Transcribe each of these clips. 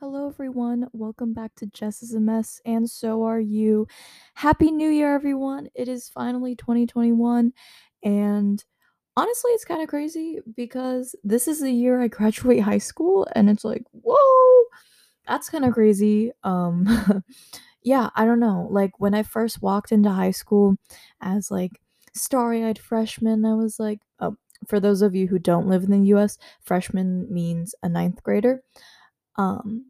Hello, everyone. Welcome back to Jess is a Mess, and so are you. Happy New Year, everyone. It is finally 2021, and honestly, it's kind of crazy because this is the year I graduate high school, and it's like, whoa, that's kind of crazy. Um, yeah, I don't know. Like, when I first walked into high school as like starry eyed freshman, I was like, oh, for those of you who don't live in the US, freshman means a ninth grader. Um,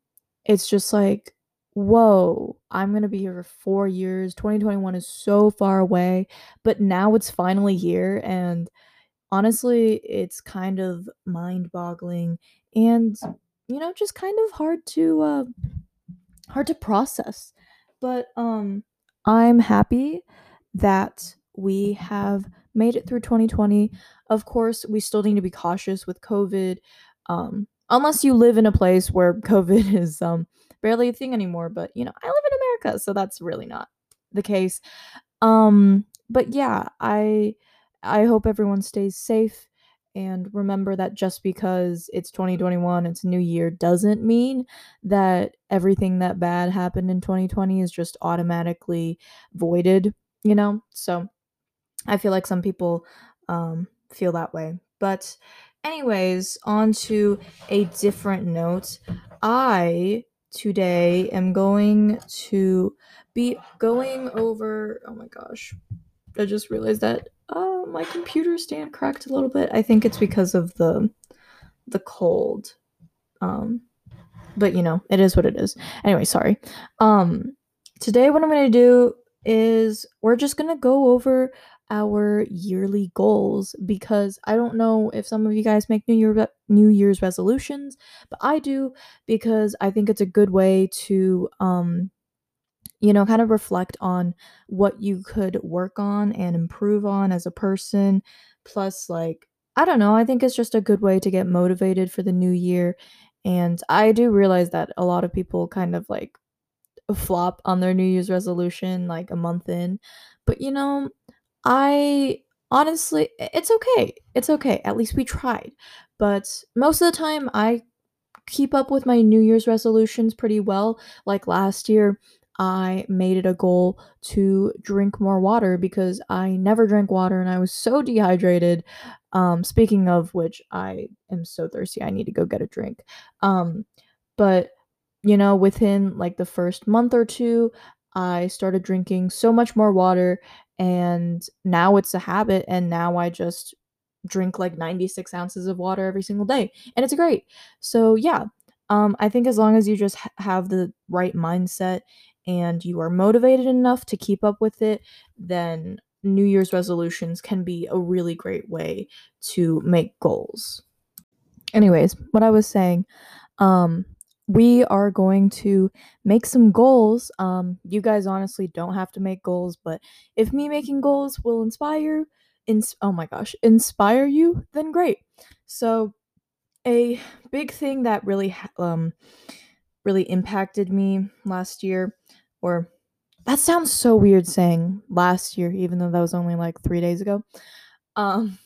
it's just like, whoa, I'm gonna be here for four years. 2021 is so far away, but now it's finally here. And honestly, it's kind of mind boggling and, you know, just kind of hard to, uh, hard to process. But, um, I'm happy that we have made it through 2020. Of course, we still need to be cautious with COVID. Um, unless you live in a place where COVID is um barely a thing anymore. But you know, I live in America, so that's really not the case. Um, but yeah, I I hope everyone stays safe and remember that just because it's 2021, it's a new year, doesn't mean that everything that bad happened in 2020 is just automatically voided, you know? So I feel like some people um, feel that way. But, anyways, on to a different note. I today am going to be going over. Oh my gosh. I just realized that uh, my computer stand cracked a little bit. I think it's because of the the cold. Um, but you know, it is what it is. Anyway, sorry. Um, today what I'm gonna do is we're just gonna go over our yearly goals because I don't know if some of you guys make New Year New Year's resolutions, but I do because I think it's a good way to um you know kind of reflect on what you could work on and improve on as a person plus like I don't know, I think it's just a good way to get motivated for the new year and I do realize that a lot of people kind of like flop on their New Year's resolution like a month in. But you know, I honestly, it's okay. It's okay. At least we tried. But most of the time, I keep up with my New Year's resolutions pretty well. Like last year, I made it a goal to drink more water because I never drank water and I was so dehydrated. Um, speaking of which, I am so thirsty. I need to go get a drink. Um, but you know, within like the first month or two, I started drinking so much more water and now it's a habit and now I just drink like 96 ounces of water every single day and it's great. So yeah, um, I think as long as you just ha- have the right mindset and you are motivated enough to keep up with it, then New Year's resolutions can be a really great way to make goals. Anyways, what I was saying, um, we are going to make some goals. Um, you guys honestly don't have to make goals, but if me making goals will inspire, ins- oh my gosh, inspire you, then great. So, a big thing that really um really impacted me last year, or that sounds so weird saying last year, even though that was only like three days ago. Um,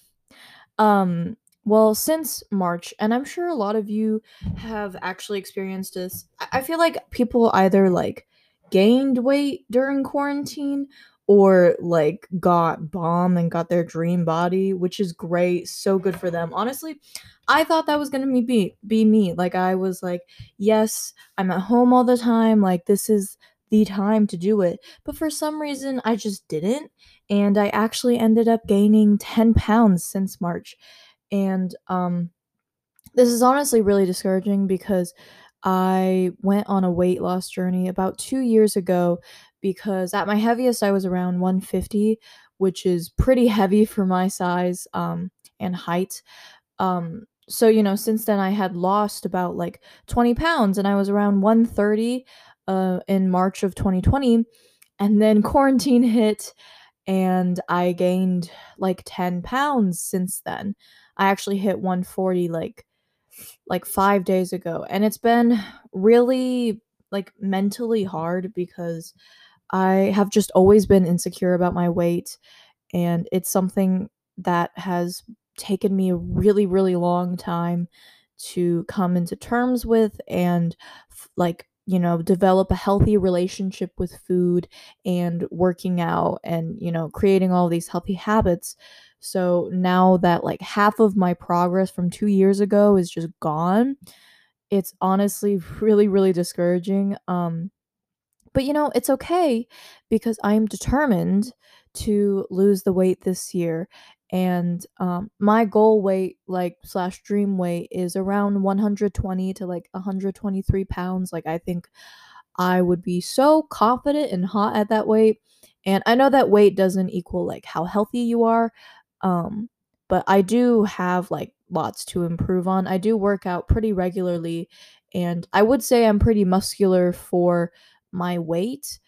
um, well, since March, and I'm sure a lot of you have actually experienced this. I feel like people either like gained weight during quarantine or like got bomb and got their dream body, which is great. So good for them. Honestly, I thought that was gonna be, be me. Like I was like, yes, I'm at home all the time. Like this is the time to do it. But for some reason, I just didn't. And I actually ended up gaining 10 pounds since March and um, this is honestly really discouraging because I went on a weight loss journey about two years ago because at my heaviest I was around 150, which is pretty heavy for my size um, and height. Um, so, you know, since then I had lost about like 20 pounds and I was around 130 uh, in March of 2020. And then quarantine hit and I gained like 10 pounds since then. I actually hit 140 like like 5 days ago and it's been really like mentally hard because I have just always been insecure about my weight and it's something that has taken me a really really long time to come into terms with and like you know develop a healthy relationship with food and working out and you know creating all these healthy habits so now that like half of my progress from 2 years ago is just gone it's honestly really really discouraging um but you know it's okay because i'm determined to lose the weight this year and um my goal weight like slash dream weight is around 120 to like 123 pounds like i think i would be so confident and hot at that weight and i know that weight doesn't equal like how healthy you are um but i do have like lots to improve on i do work out pretty regularly and i would say i'm pretty muscular for my weight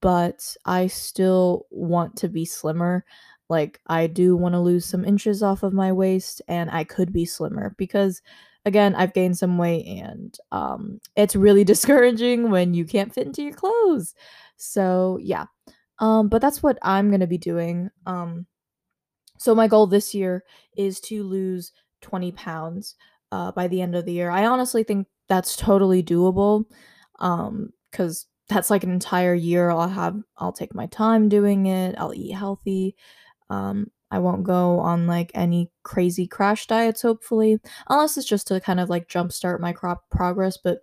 but i still want to be slimmer like, I do want to lose some inches off of my waist and I could be slimmer because again, I've gained some weight and um it's really discouraging when you can't fit into your clothes. So, yeah. Um but that's what I'm going to be doing. Um so my goal this year is to lose 20 pounds uh by the end of the year. I honestly think that's totally doable. Um cuz that's like an entire year I'll have I'll take my time doing it. I'll eat healthy um, I won't go on like any crazy crash diets, hopefully, unless it's just to kind of like jumpstart my crop progress, but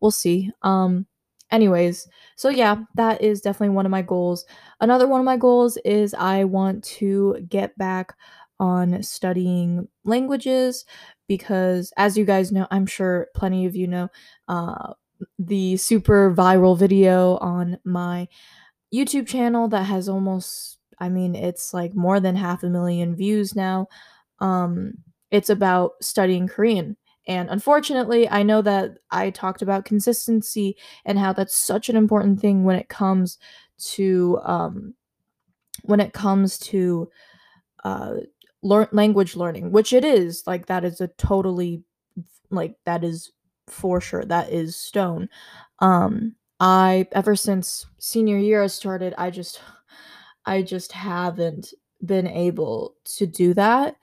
we'll see. Um, anyways, so yeah, that is definitely one of my goals. Another one of my goals is I want to get back on studying languages because, as you guys know, I'm sure plenty of you know, uh, the super viral video on my YouTube channel that has almost I mean, it's like more than half a million views now. Um, it's about studying Korean. And unfortunately, I know that I talked about consistency and how that's such an important thing when it comes to um, when it comes to uh, learn language learning, which it is. Like that is a totally like that is for sure. That is stone. Um, I ever since senior year I started, I just I just haven't been able to do that.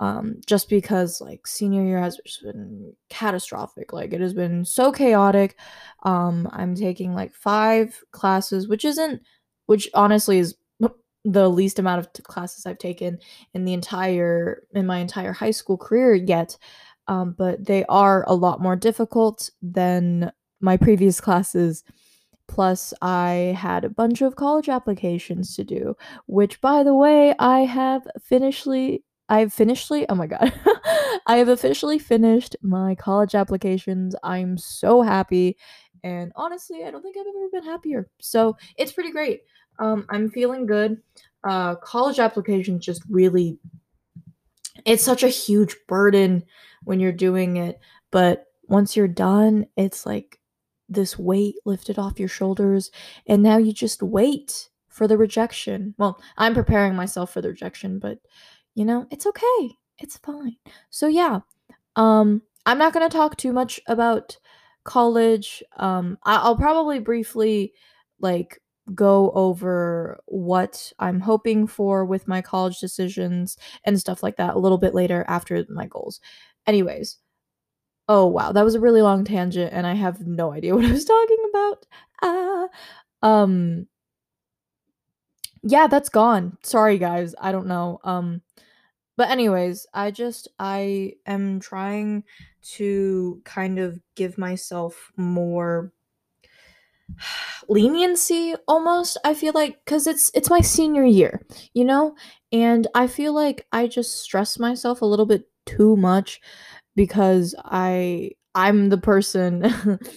Um, just because like senior year has just been catastrophic. Like it has been so chaotic. Um, I'm taking like five classes, which isn't, which honestly is the least amount of classes I've taken in the entire in my entire high school career yet. Um, but they are a lot more difficult than my previous classes Plus, I had a bunch of college applications to do, which, by the way, I have finishly. I've finishly. Oh my god, I have officially finished my college applications. I'm so happy, and honestly, I don't think I've ever been happier. So it's pretty great. Um, I'm feeling good. Uh, college applications just really. It's such a huge burden when you're doing it, but once you're done, it's like this weight lifted off your shoulders and now you just wait for the rejection. Well, I'm preparing myself for the rejection, but you know, it's okay. It's fine. So yeah, um I'm not to talk too much about college. Um I- I'll probably briefly like go over what I'm hoping for with my college decisions and stuff like that a little bit later after my goals. Anyways, Oh, wow, that was a really long tangent, and I have no idea what I was talking about. Ah, um yeah, that's gone. Sorry, guys, I don't know. Um, but anyways, I just I am trying to kind of give myself more leniency almost i feel like because it's it's my senior year you know? And i feel like i just stress myself a little bit too much because I I'm the person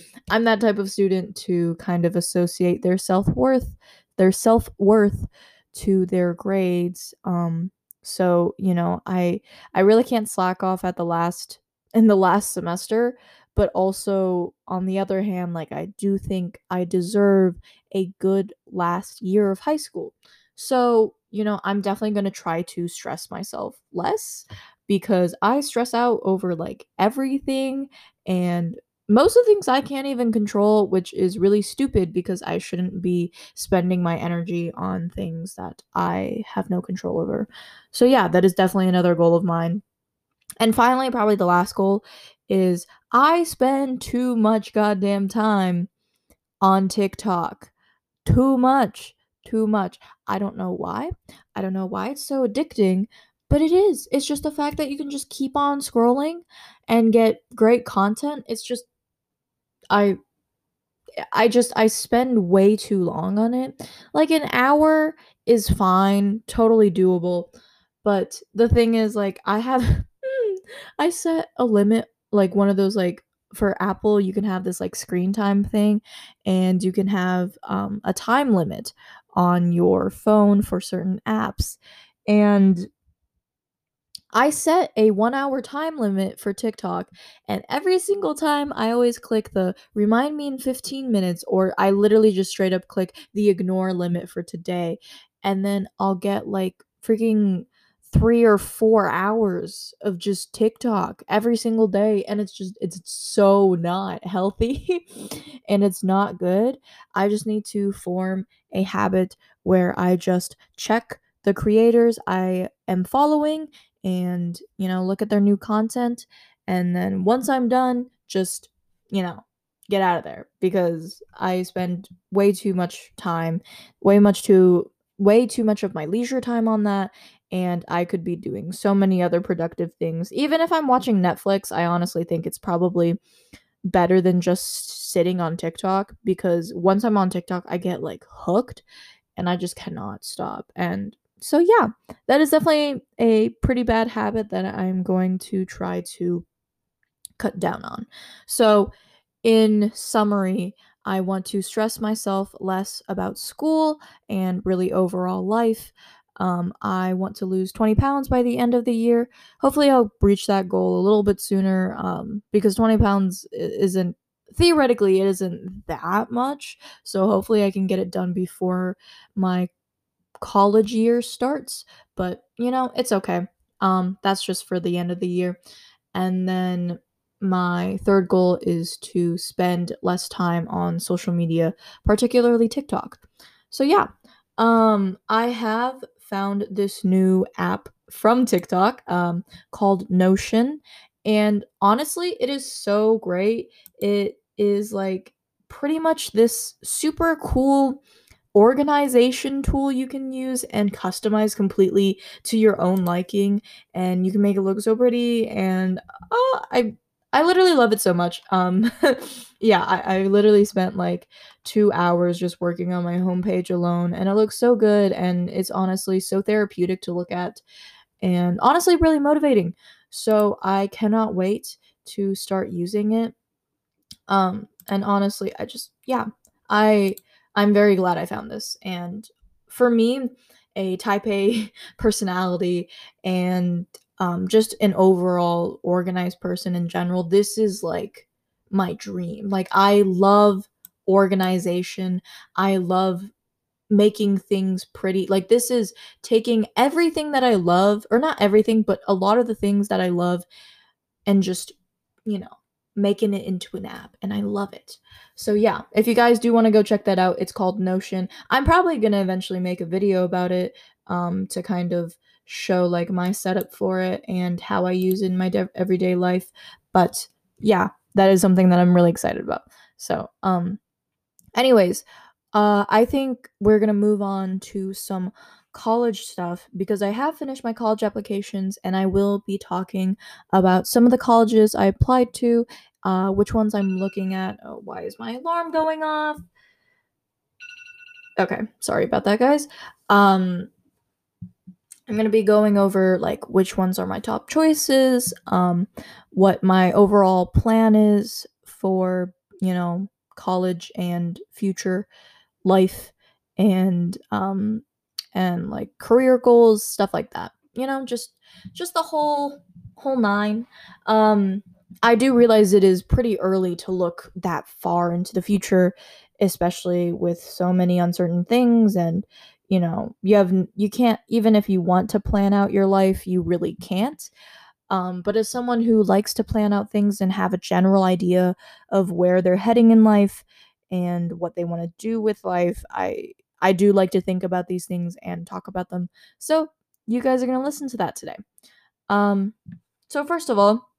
I'm that type of student to kind of associate their self-worth their self-worth to their grades um so you know I I really can't slack off at the last in the last semester but also on the other hand like I do think I deserve a good last year of high school. So you know I'm definitely going to try to stress myself less because I stress out over like everything and most of the things I can't even control, which is really stupid because I shouldn't be spending my energy on things that I have no control over. So, yeah, that is definitely another goal of mine. And finally, probably the last goal is I spend too much goddamn time on TikTok. Too much. Too much. I don't know why. I don't know why it's so addicting, but it is. It's just the fact that you can just keep on scrolling and get great content. It's just I I just I spend way too long on it. Like an hour is fine, totally doable. But the thing is like I have I set a limit like one of those like for Apple you can have this like screen time thing and you can have um, a time limit on your phone for certain apps. And I set a one hour time limit for TikTok, and every single time I always click the remind me in 15 minutes, or I literally just straight up click the ignore limit for today, and then I'll get like freaking three or four hours of just TikTok every single day. And it's just, it's so not healthy and it's not good. I just need to form a habit where I just check the creators I am following and, you know, look at their new content. And then once I'm done, just, you know, get out of there because I spend way too much time, way much too way too much of my leisure time on that and I could be doing so many other productive things. Even if I'm watching Netflix, I honestly think it's probably better than just sitting on TikTok because once I'm on TikTok, I get like hooked and I just cannot stop. And so yeah, that is definitely a pretty bad habit that I'm going to try to cut down on. So, in summary, I want to stress myself less about school and really overall life. Um, I want to lose 20 pounds by the end of the year. Hopefully, I'll reach that goal a little bit sooner um, because 20 pounds isn't theoretically it isn't that much. So hopefully, I can get it done before my college year starts, but you know, it's okay. Um, that's just for the end of the year. And then my third goal is to spend less time on social media, particularly TikTok. So yeah, um, I have found this new app from TikTok um, called Notion, and honestly, it is so great. It is like pretty much this super cool organization tool you can use and customize completely to your own liking and you can make it look so pretty and uh, i i literally love it so much. Um yeah I, I literally spent like two hours just working on my homepage alone and it looks so good and it's honestly so therapeutic to look at and honestly really motivating. So i cannot wait to start using it. Um and honestly i just yeah i I'm very glad I found this. And for me, a type A personality and um, just an overall organized person in general, this is like my dream. Like, I love organization. I love making things pretty. Like, this is taking everything that I love, or not everything, but a lot of the things that I love, and just, you know, making it into an app and I love it. So yeah, if you guys do want to go check that out, it's called Notion. I'm probably going to eventually make a video about it um to kind of show like my setup for it and how I use it in my de- everyday life. But yeah, that is something that I'm really excited about. So, um anyways, uh I think we're going to move on to some college stuff because I have finished my college applications and I will be talking about some of the colleges I applied to, uh, which ones I'm looking at. Oh, why is my alarm going off? Okay, sorry about that, guys. Um, I'm going to be going over like which ones are my top choices, um, what my overall plan is for, you know, college and future life and um and like career goals, stuff like that. You know, just just the whole whole nine. Um I do realize it is pretty early to look that far into the future, especially with so many uncertain things and you know, you have you can't even if you want to plan out your life, you really can't. Um, but as someone who likes to plan out things and have a general idea of where they're heading in life and what they want to do with life, I I do like to think about these things and talk about them. So, you guys are going to listen to that today. Um, so, first of all,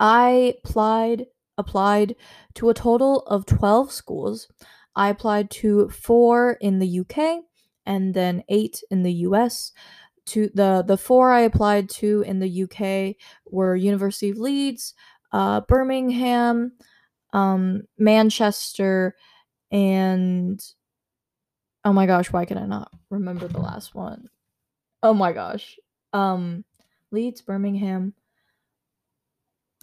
I applied applied to a total of 12 schools. I applied to 4 in the UK and then 8 in the US. To the the 4 I applied to in the UK were University of Leeds, uh, Birmingham, um, Manchester, and oh my gosh, why can I not remember the last one? Oh my gosh. Um Leeds, Birmingham.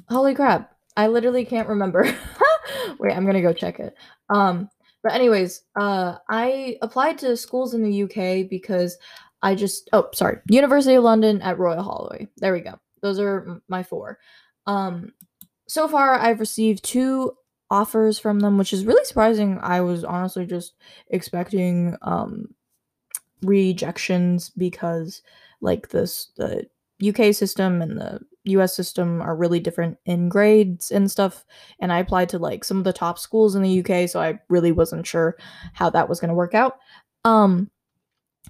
Holy crap. I literally can't remember. Wait, I'm going to go check it. Um but anyways, uh I applied to schools in the UK because I just oh, sorry. University of London at Royal Holloway. There we go. Those are my four. Um so far I've received two offers from them, which is really surprising. I was honestly just expecting um rejections because like this the UK system and the US system are really different in grades and stuff and I applied to like some of the top schools in the UK so I really wasn't sure how that was going to work out. Um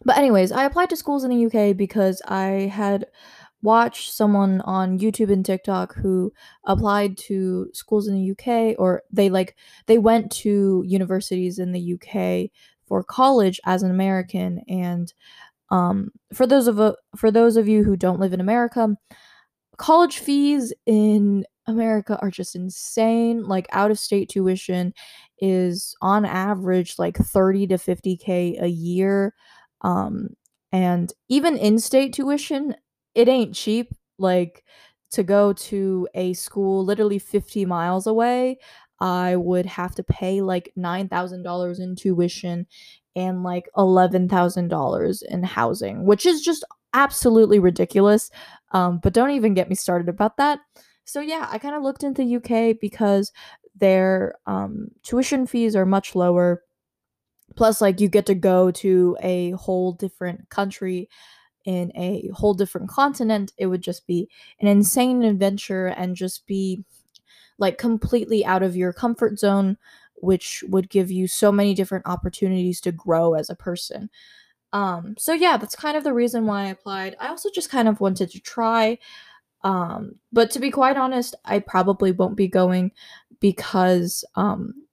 but anyways, I applied to schools in the UK because I had watched someone on YouTube and TikTok who applied to schools in the UK or they like they went to universities in the UK for college as an American and um for those of uh, for those of you who don't live in America, college fees in America are just insane. Like out of state tuition is on average like 30 to 50k a year. Um and even in-state tuition it ain't cheap. Like to go to a school literally 50 miles away, I would have to pay like $9,000 in tuition and like $11,000 in housing, which is just absolutely ridiculous. Um, but don't even get me started about that. So, yeah, I kind of looked into UK because their um, tuition fees are much lower. Plus, like, you get to go to a whole different country in a whole different continent, it would just be an insane adventure and just be like completely out of your comfort zone, which would give you so many different opportunities to grow as a person. Um, so yeah, that's kind of the reason why I applied. I also just kind of wanted to try. Um, but to be quite honest, I probably won't be going because um,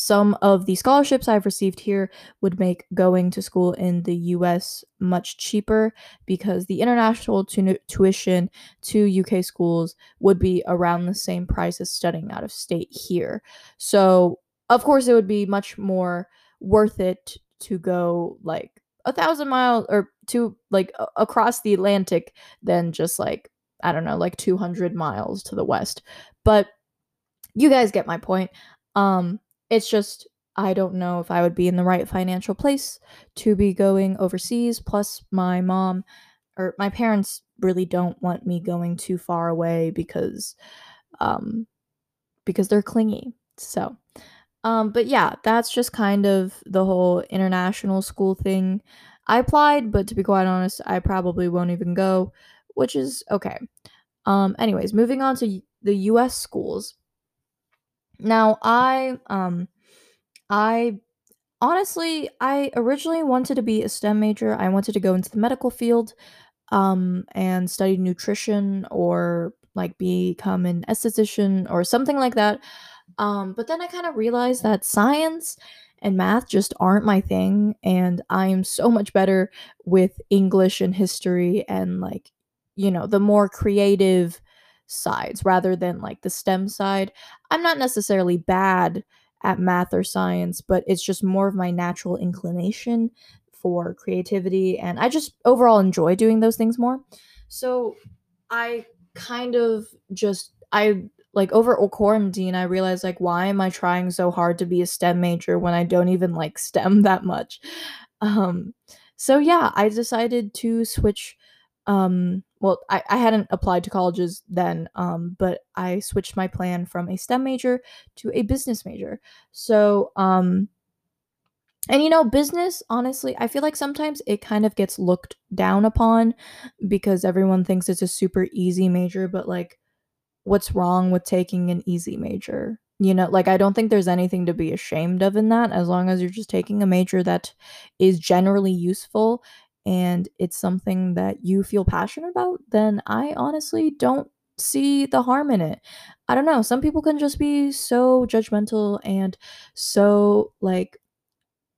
some of the scholarships I've received here would make going to school in the US much cheaper because the international tu- tuition to UK schools would be around the same price as studying out of state here. So, of course, it would be much more worth it to go like a thousand miles or to like a- across the Atlantic than just like, I don't know, like 200 miles to the west. But you guys get my point. Um, it's just I don't know if I would be in the right financial place to be going overseas. Plus, my mom or my parents really don't want me going too far away because, um, because they're clingy. So, um, but yeah, that's just kind of the whole international school thing. I applied, but to be quite honest, I probably won't even go, which is okay. Um, anyways, moving on to the U.S. schools. Now, I um I honestly I originally wanted to be a STEM major. I wanted to go into the medical field um and study nutrition or like become an esthetician or something like that. Um but then I kind of realized that science and math just aren't my thing and I am so much better with English and history and like you know, the more creative sides rather than like the STEM side. I'm not necessarily bad at math or science, but it's just more of my natural inclination for creativity and I just overall enjoy doing those things more. So I kind of just I like over quarantine I realized like why am I trying so hard to be a STEM major when I don't even like STEM that much. Um so yeah, I decided to switch um well I, I hadn't applied to colleges then um but i switched my plan from a stem major to a business major. So um and you know business honestly i feel like sometimes it kind of gets looked down upon because everyone thinks it's a super easy major but like what's wrong with taking an easy major? You know like i don't think there's anything to be ashamed of in that as long as you're just taking a major that is generally useful and it's something that you feel passionate about, then I honestly don't see the harm in it. I don't know. Some people can just be so judgmental and so like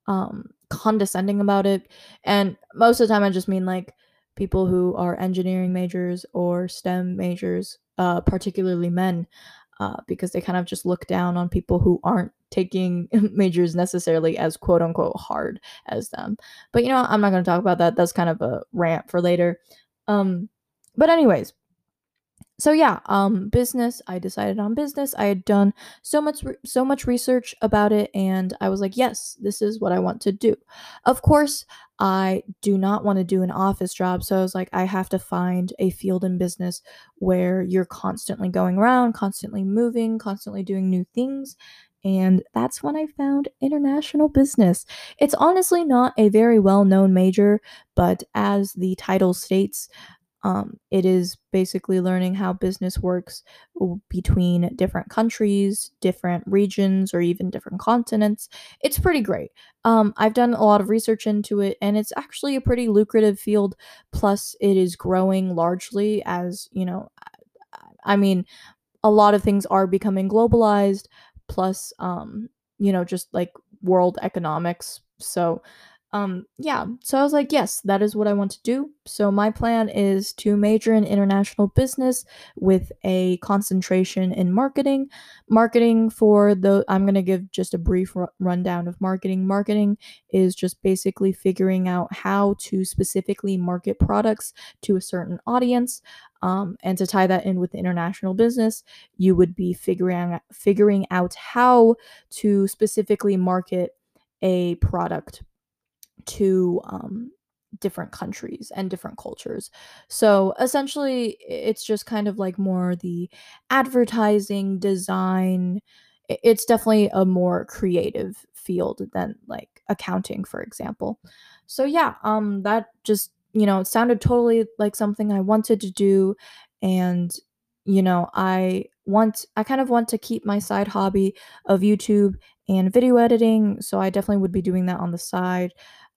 um condescending about it. And most of the time I just mean like people who are engineering majors or STEM majors, uh particularly men, uh because they kind of just look down on people who aren't taking majors necessarily as quote unquote hard as them. But you know, I'm not going to talk about that. That's kind of a rant for later. Um but anyways, so yeah, um business, I decided on business. I had done so much re- so much research about it and I was like, yes, this is what I want to do. Of course, I do not want to do an office job, so I was like I have to find a field in business where you're constantly going around, constantly moving, constantly doing new things. And that's when I found international business. It's honestly not a very well known major, but as the title states, um, it is basically learning how business works between different countries, different regions, or even different continents. It's pretty great. Um, I've done a lot of research into it, and it's actually a pretty lucrative field. Plus, it is growing largely as, you know, I mean, a lot of things are becoming globalized, plus, um, you know, just like world economics. So, um, yeah, so I was like, yes, that is what I want to do. So my plan is to major in international business with a concentration in marketing. Marketing for the, I'm going to give just a brief r- rundown of marketing. Marketing is just basically figuring out how to specifically market products to a certain audience. Um, and to tie that in with international business, you would be figuring figuring out how to specifically market a product to um, different countries and different cultures. So essentially, it's just kind of like more the advertising design. It's definitely a more creative field than like accounting, for example. So yeah, um, that just you know it sounded totally like something I wanted to do, and you know I want I kind of want to keep my side hobby of YouTube and video editing, so I definitely would be doing that on the side.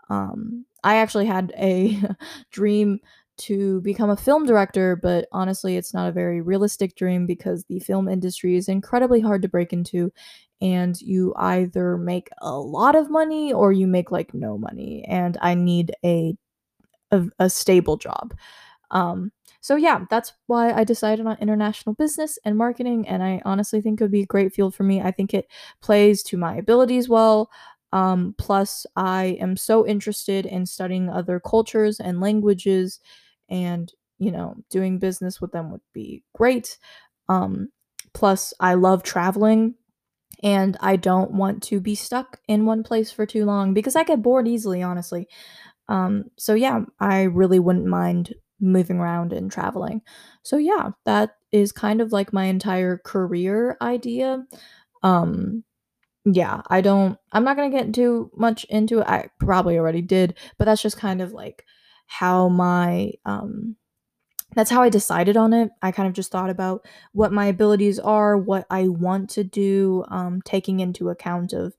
Um, I actually had a dream to become a film director, but honestly, it's not a very realistic dream because the film industry is incredibly hard to break into. And you either make a lot of money or you make like no money. And I need a, a, a stable job. Um, so yeah, that's why I decided on international business and marketing, and I honestly think it would be a great field for me. I think it plays to my abilities well. Um, plus, I am so interested in studying other cultures and languages, and you know, doing business with them would be great. Um, plus, I love traveling, and I don't want to be stuck in one place for too long because I get bored easily, honestly. Um, so yeah, I really wouldn't mind moving around and traveling. So yeah, that is kind of like my entire career idea. Um, yeah, I don't I'm not gonna get too much into it. I probably already did, but that's just kind of like how my um that's how I decided on it. I kind of just thought about what my abilities are, what I want to do, um, taking into account of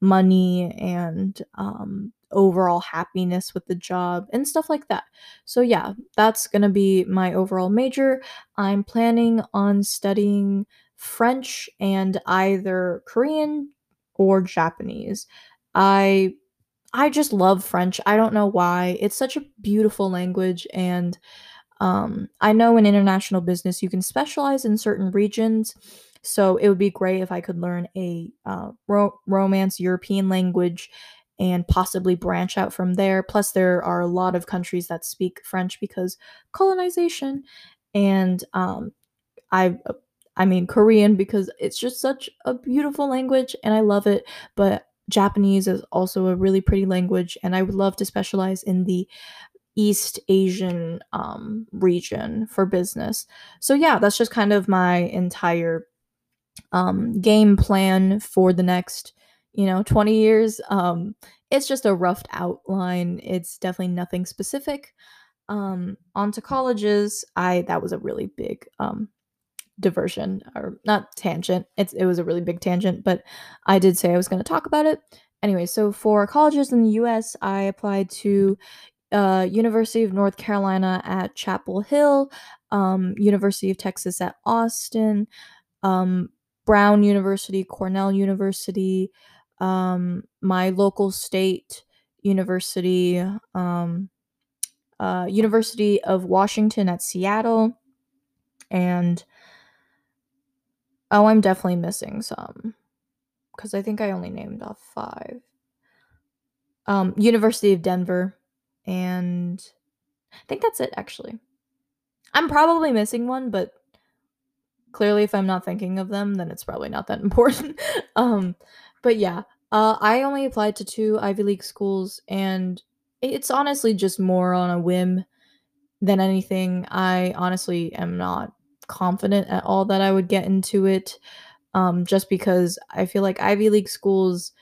money and um, overall happiness with the job and stuff like that. So, yeah, that's going to be my overall major. I'm planning on studying French and either Korean or Japanese. I I just love French. I don't know why. It's such a beautiful language and um, I know in international business you can specialize in certain regions, so it would be great if I could learn a uh, ro- Romance European language and possibly branch out from there. Plus, there are a lot of countries that speak French because colonization, and um, I. I mean Korean because it's just such a beautiful language and I love it, but Japanese is also a really pretty language and I would love to specialize in the East Asian um, region for business. So yeah, that's just kind of my entire um, game plan for the next, you know, 20 years. Um, it's just a roughed outline. It's definitely nothing specific. Um, onto colleges, I that was a really big um, diversion or not tangent. It's it was a really big tangent, but I did say I was going to talk about it. Anyway, so for colleges in the US, I applied to uh, University of North Carolina at Chapel Hill. um, University of Texas at Austin, um, Brown University, Cornell University, um, my local state university, um, uh, University of Washington at Seattle, and oh, I'm definitely missing some because I think I only named off five. Um, University of Denver, and I think that's it actually. I'm probably missing one, but clearly if I'm not thinking of them, then it's probably not that important. um, but yeah, uh, I only applied to two Ivy League schools, and it's honestly just more on a whim than anything. I honestly am not confident at all that I would get into it, um, just because I feel like Ivy League schools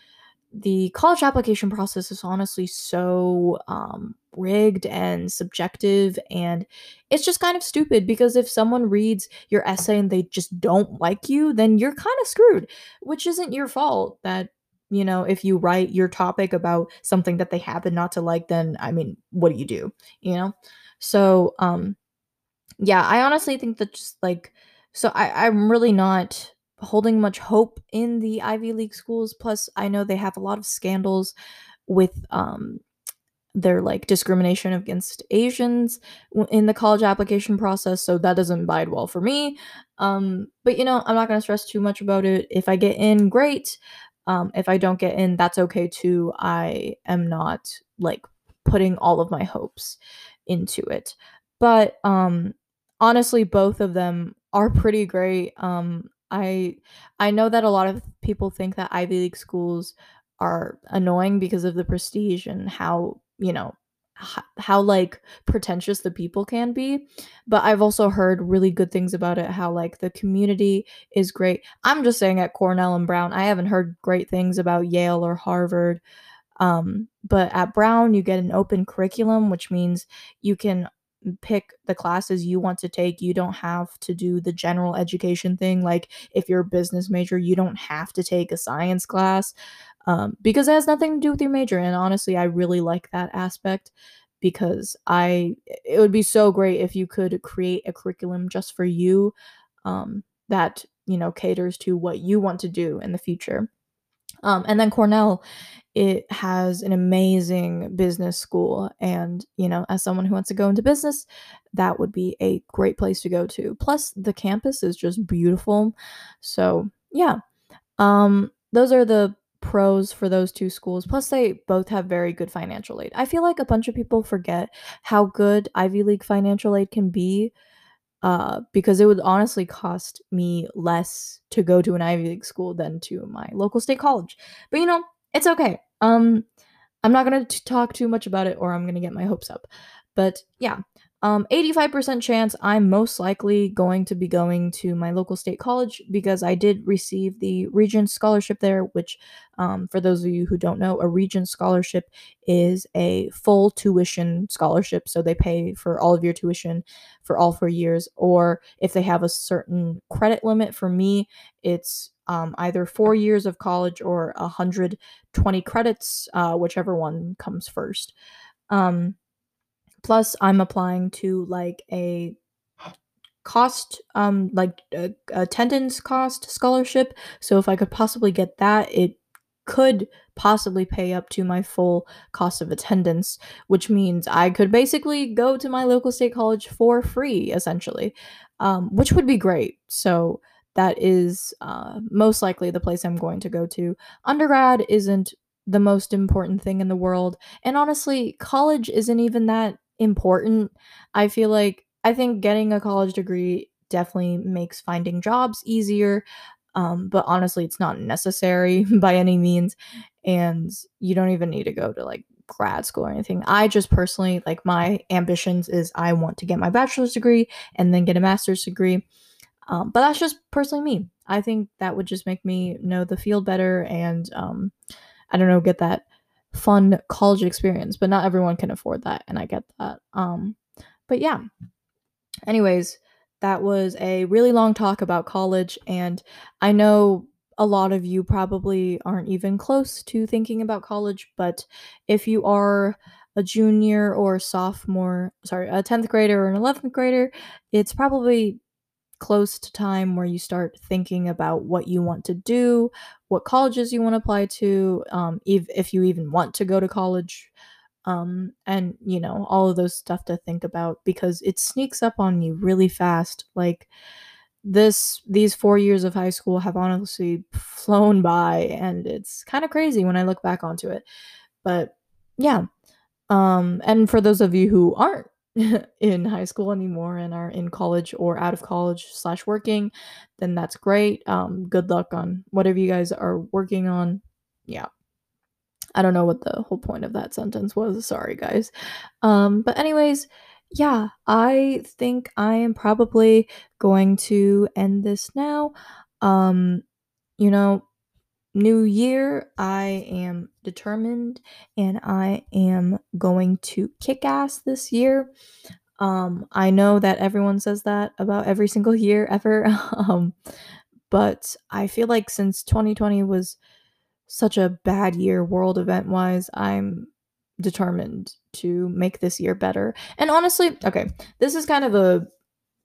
the college application process is honestly so um, rigged and subjective and it's just kind of stupid because if someone reads your essay and they just don't like you then you're kind of screwed which isn't your fault that you know if you write your topic about something that they happen not to like then i mean what do you do you know? So um yeah i honestly think that just like so i i'm really not holding much hope in the Ivy League schools. Plus, I know they have a lot of scandals with um, their like discrimination against Asians in the college application process, so that doesn't bide well for me. Um, but you know, I'm not gonna stress too much about it. If I get in, great. Um, if I don't get in, that's okay too. I am not like putting all of my hopes into it. But um, honestly, both of them are pretty great. Um, I I know that a lot of people think that Ivy League schools are annoying because of the prestige and how, you know, how, how like pretentious the people can be, but I've also heard really good things about it how like the community is great. I'm just saying at Cornell and Brown, I haven't heard great things about Yale or Harvard. Um, but at Brown, you get an open curriculum, which means you can pick the classes you want to take. You don't have to do the general education thing. Like if you're a business major, you don't have to take a science class um, because it has nothing to do with your major. And honestly, I really like that aspect because I it would be so great if you could create a curriculum just for you um, that you know caters to what you want to do in the future. Um, and then Cornell, it has an amazing business school. And, you know, as someone who wants to go into business, that would be a great place to go to. Plus, the campus is just beautiful. So, yeah. Um, those are the pros for those two schools. Plus, they both have very good financial aid. I feel like a bunch of people forget how good Ivy League financial aid can be uh, because it would honestly cost me less to go to an Ivy League school than to my local state college. But you know, it's okay. Um, I'm not gonna t- talk too much about it, or I'm gonna get my hopes up. But yeah, um, 85% chance I'm most likely going to be going to my local state college because I did receive the Regents Scholarship there, which, um, for those of you who don't know, a Regents Scholarship is a full tuition scholarship. So they pay for all of your tuition for all four years, or if they have a certain credit limit, for me, it's um, either four years of college or 120 credits, uh, whichever one comes first. Um, plus i'm applying to like a cost um like attendance cost scholarship. So if i could possibly get that it could possibly pay up to my full cost of attendance which means i could basically go to my local state college for free essentially um, which would be great. So that is uh, most likely the place i'm going to go to. Undergrad isn't the most important thing in the world and honestly college isn't even that important. I feel like I think getting a college degree definitely makes finding jobs easier. Um, but honestly, it's not necessary by any means. And you don't even need to go to like grad school or anything. I just personally, like, my ambitions is I want to get my bachelor's degree and then get a master's degree. Um, but that's just personally me. I think that would just make me know the field better and, um, I don't know, get that fun college experience, but not everyone can afford that, and I get that. Um, but yeah. Anyways, that was a really long talk about college, and I know a lot of you probably aren't even close to thinking about college, but if you are a junior or sophomore, sorry, a 10th grader or an 11th grader, it's probably close to time where you start thinking about what you want to do, what colleges you want to apply to, um, if, if you even want to go to college, um, and you know, all of those stuff to think about because it sneaks up on you really fast. Like, this these four years of high school have honestly flown by and it's kind of crazy when i look back onto it but yeah um and for those of you who aren't in high school anymore and are in college or out of college slash working then that's great um good luck on whatever you guys are working on. Yeah. I don't know what the whole point of that sentence was sorry guys. Um but anyways yeah, I think I am probably going to end this now. Um, you know, new year, I am determined and I am going to kick ass this year. Um, I know that everyone says that about every single year ever. um, but I feel like since 2020 was such a bad year world event wise, I'm determined to make this year better. And honestly, okay, this is kind of a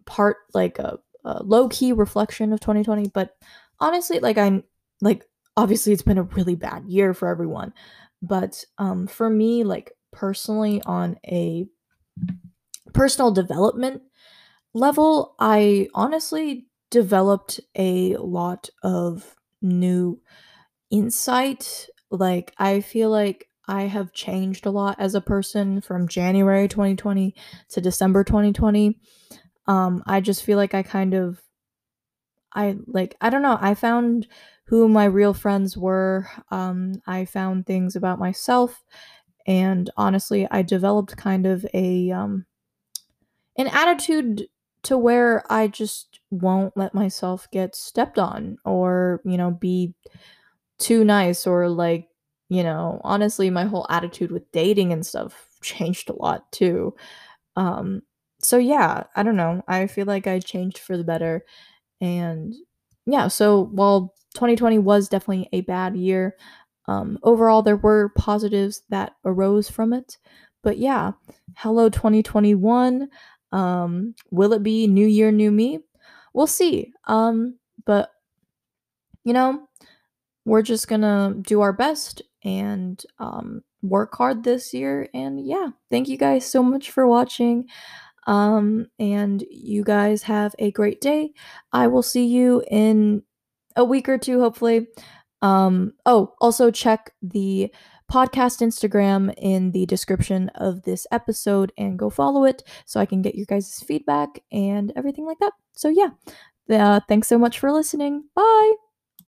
part like a, a low key reflection of 2020, but honestly, like I'm like obviously it's been a really bad year for everyone, but um for me like personally on a personal development level, I honestly developed a lot of new insight. Like I feel like I have changed a lot as a person from January 2020 to December 2020. Um, I just feel like I kind of, I like, I don't know, I found who my real friends were. Um, I found things about myself, and honestly, I developed kind of a, um, an attitude to where I just won't let myself get stepped on or, you know, be too nice or like you know, honestly, my whole attitude with dating and stuff changed a lot too. Um, so yeah, I don't know. I feel like I changed for the better. And yeah, so while 2020 was definitely a bad year, um, overall there were positives that arose from it. But yeah, hello 2021. Um, will it be new year, new me? We'll see. Um, but you know, we're just gonna do our best and um, work hard this year. And yeah, thank you guys so much for watching. Um, and you guys have a great day. I will see you in a week or two, hopefully. Um, oh, also check the podcast Instagram in the description of this episode and go follow it so I can get your guys' feedback and everything like that. So, yeah, uh, thanks so much for listening. Bye.